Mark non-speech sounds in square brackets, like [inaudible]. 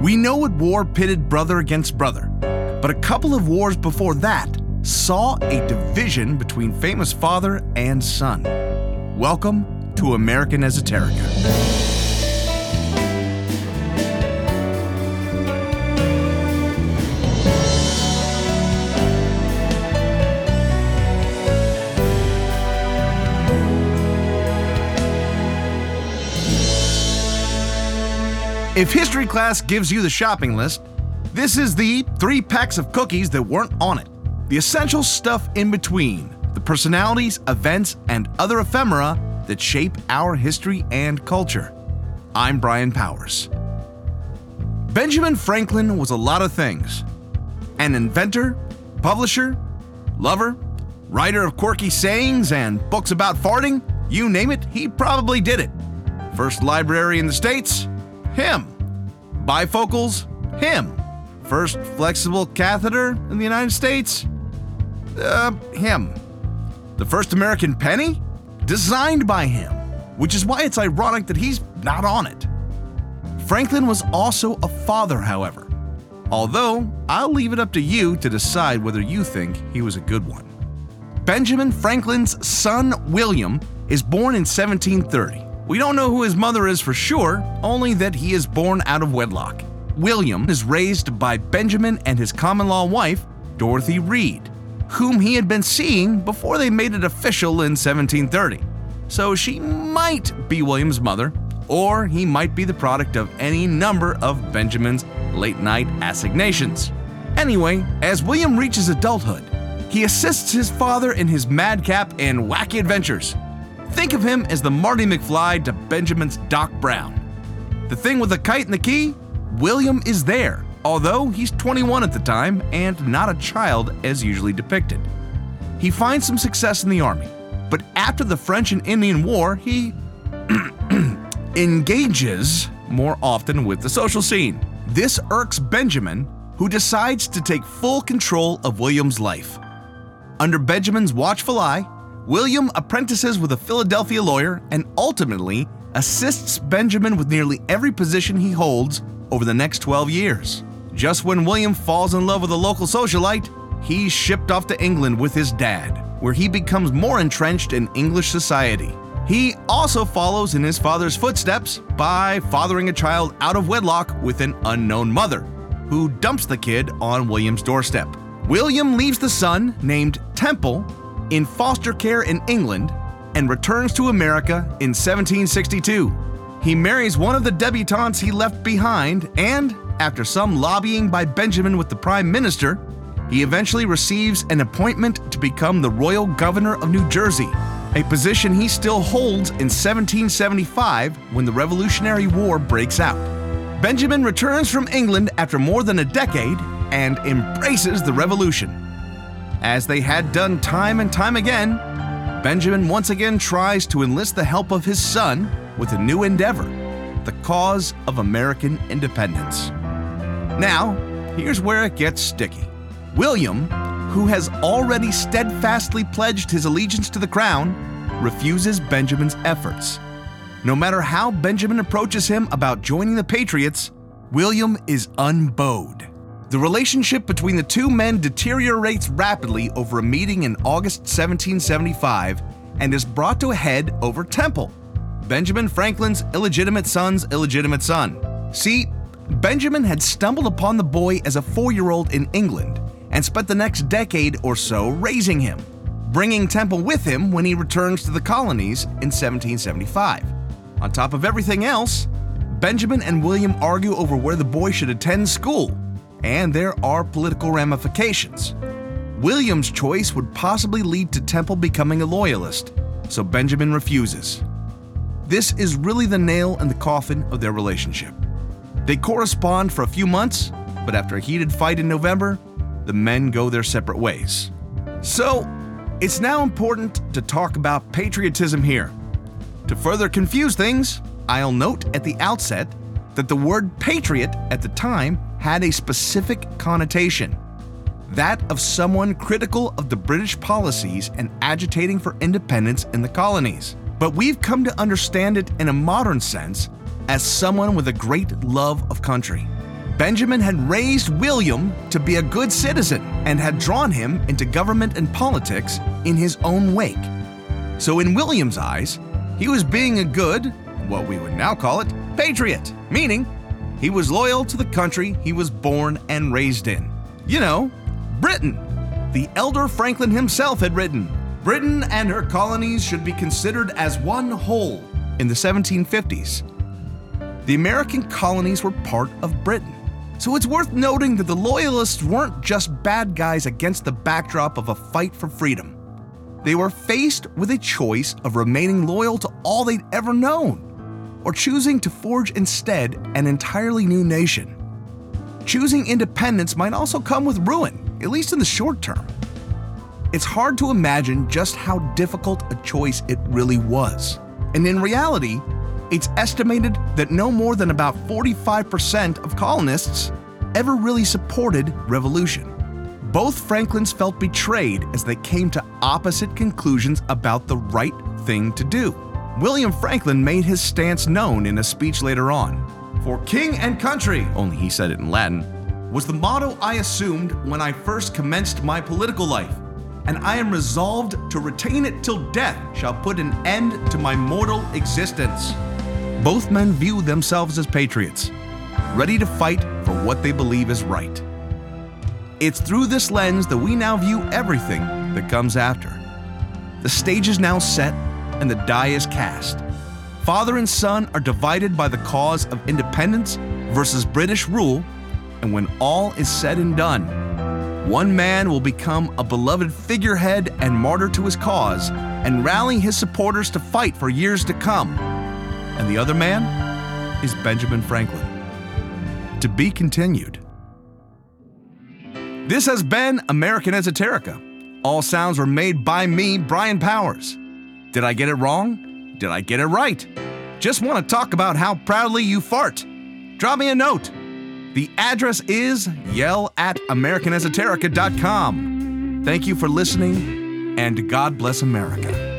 We know at war pitted brother against brother, but a couple of wars before that saw a division between famous father and son. Welcome to American Esoterica. If history class gives you the shopping list, this is the three packs of cookies that weren't on it. The essential stuff in between, the personalities, events, and other ephemera that shape our history and culture. I'm Brian Powers. Benjamin Franklin was a lot of things an inventor, publisher, lover, writer of quirky sayings and books about farting. You name it, he probably did it. First library in the States, him. Bifocals? Him. First flexible catheter in the United States? Uh, him. The first American penny? Designed by him, which is why it's ironic that he's not on it. Franklin was also a father, however, although I'll leave it up to you to decide whether you think he was a good one. Benjamin Franklin's son, William, is born in 1730. We don't know who his mother is for sure, only that he is born out of wedlock. William is raised by Benjamin and his common law wife, Dorothy Read, whom he had been seeing before they made it official in 1730. So she might be William's mother, or he might be the product of any number of Benjamin's late night assignations. Anyway, as William reaches adulthood, he assists his father in his madcap and wacky adventures, Think of him as the Marty McFly to Benjamin's Doc Brown. The thing with the kite and the key? William is there, although he's 21 at the time and not a child as usually depicted. He finds some success in the army, but after the French and Indian War, he [clears throat] engages more often with the social scene. This irks Benjamin, who decides to take full control of William's life. Under Benjamin's watchful eye, William apprentices with a Philadelphia lawyer and ultimately assists Benjamin with nearly every position he holds over the next 12 years. Just when William falls in love with a local socialite, he's shipped off to England with his dad, where he becomes more entrenched in English society. He also follows in his father's footsteps by fathering a child out of wedlock with an unknown mother, who dumps the kid on William's doorstep. William leaves the son, named Temple, in foster care in England and returns to America in 1762. He marries one of the debutantes he left behind, and, after some lobbying by Benjamin with the Prime Minister, he eventually receives an appointment to become the Royal Governor of New Jersey, a position he still holds in 1775 when the Revolutionary War breaks out. Benjamin returns from England after more than a decade and embraces the revolution. As they had done time and time again, Benjamin once again tries to enlist the help of his son with a new endeavor the cause of American independence. Now, here's where it gets sticky. William, who has already steadfastly pledged his allegiance to the crown, refuses Benjamin's efforts. No matter how Benjamin approaches him about joining the Patriots, William is unbowed. The relationship between the two men deteriorates rapidly over a meeting in August 1775 and is brought to a head over Temple, Benjamin Franklin's illegitimate son's illegitimate son. See, Benjamin had stumbled upon the boy as a four year old in England and spent the next decade or so raising him, bringing Temple with him when he returns to the colonies in 1775. On top of everything else, Benjamin and William argue over where the boy should attend school and there are political ramifications. William's choice would possibly lead to Temple becoming a loyalist, so Benjamin refuses. This is really the nail in the coffin of their relationship. They correspond for a few months, but after a heated fight in November, the men go their separate ways. So, it's now important to talk about patriotism here. To further confuse things, I'll note at the outset that the word patriot at the time had a specific connotation that of someone critical of the British policies and agitating for independence in the colonies. But we've come to understand it in a modern sense as someone with a great love of country. Benjamin had raised William to be a good citizen and had drawn him into government and politics in his own wake. So, in William's eyes, he was being a good, what we would now call it, patriot, meaning he was loyal to the country he was born and raised in. You know, Britain. The elder Franklin himself had written Britain and her colonies should be considered as one whole in the 1750s. The American colonies were part of Britain. So it's worth noting that the Loyalists weren't just bad guys against the backdrop of a fight for freedom. They were faced with a choice of remaining loyal to all they'd ever known or choosing to forge instead an entirely new nation. Choosing independence might also come with ruin, at least in the short term. It's hard to imagine just how difficult a choice it really was. And in reality, it's estimated that no more than about 45% of colonists ever really supported revolution. Both Franklins felt betrayed as they came to opposite conclusions about the right thing to do. William Franklin made his stance known in a speech later on. For king and country, only he said it in Latin, was the motto I assumed when I first commenced my political life, and I am resolved to retain it till death shall put an end to my mortal existence. Both men viewed themselves as patriots, ready to fight for what they believe is right. It's through this lens that we now view everything that comes after. The stage is now set and the die is cast. Father and son are divided by the cause of independence versus British rule, and when all is said and done, one man will become a beloved figurehead and martyr to his cause and rally his supporters to fight for years to come. And the other man is Benjamin Franklin. To be continued. This has been American Esoterica. All sounds were made by me, Brian Powers. Did I get it wrong? Did I get it right? Just want to talk about how proudly you fart? Drop me a note. The address is yell at AmericanEsoterica.com. Thank you for listening, and God bless America.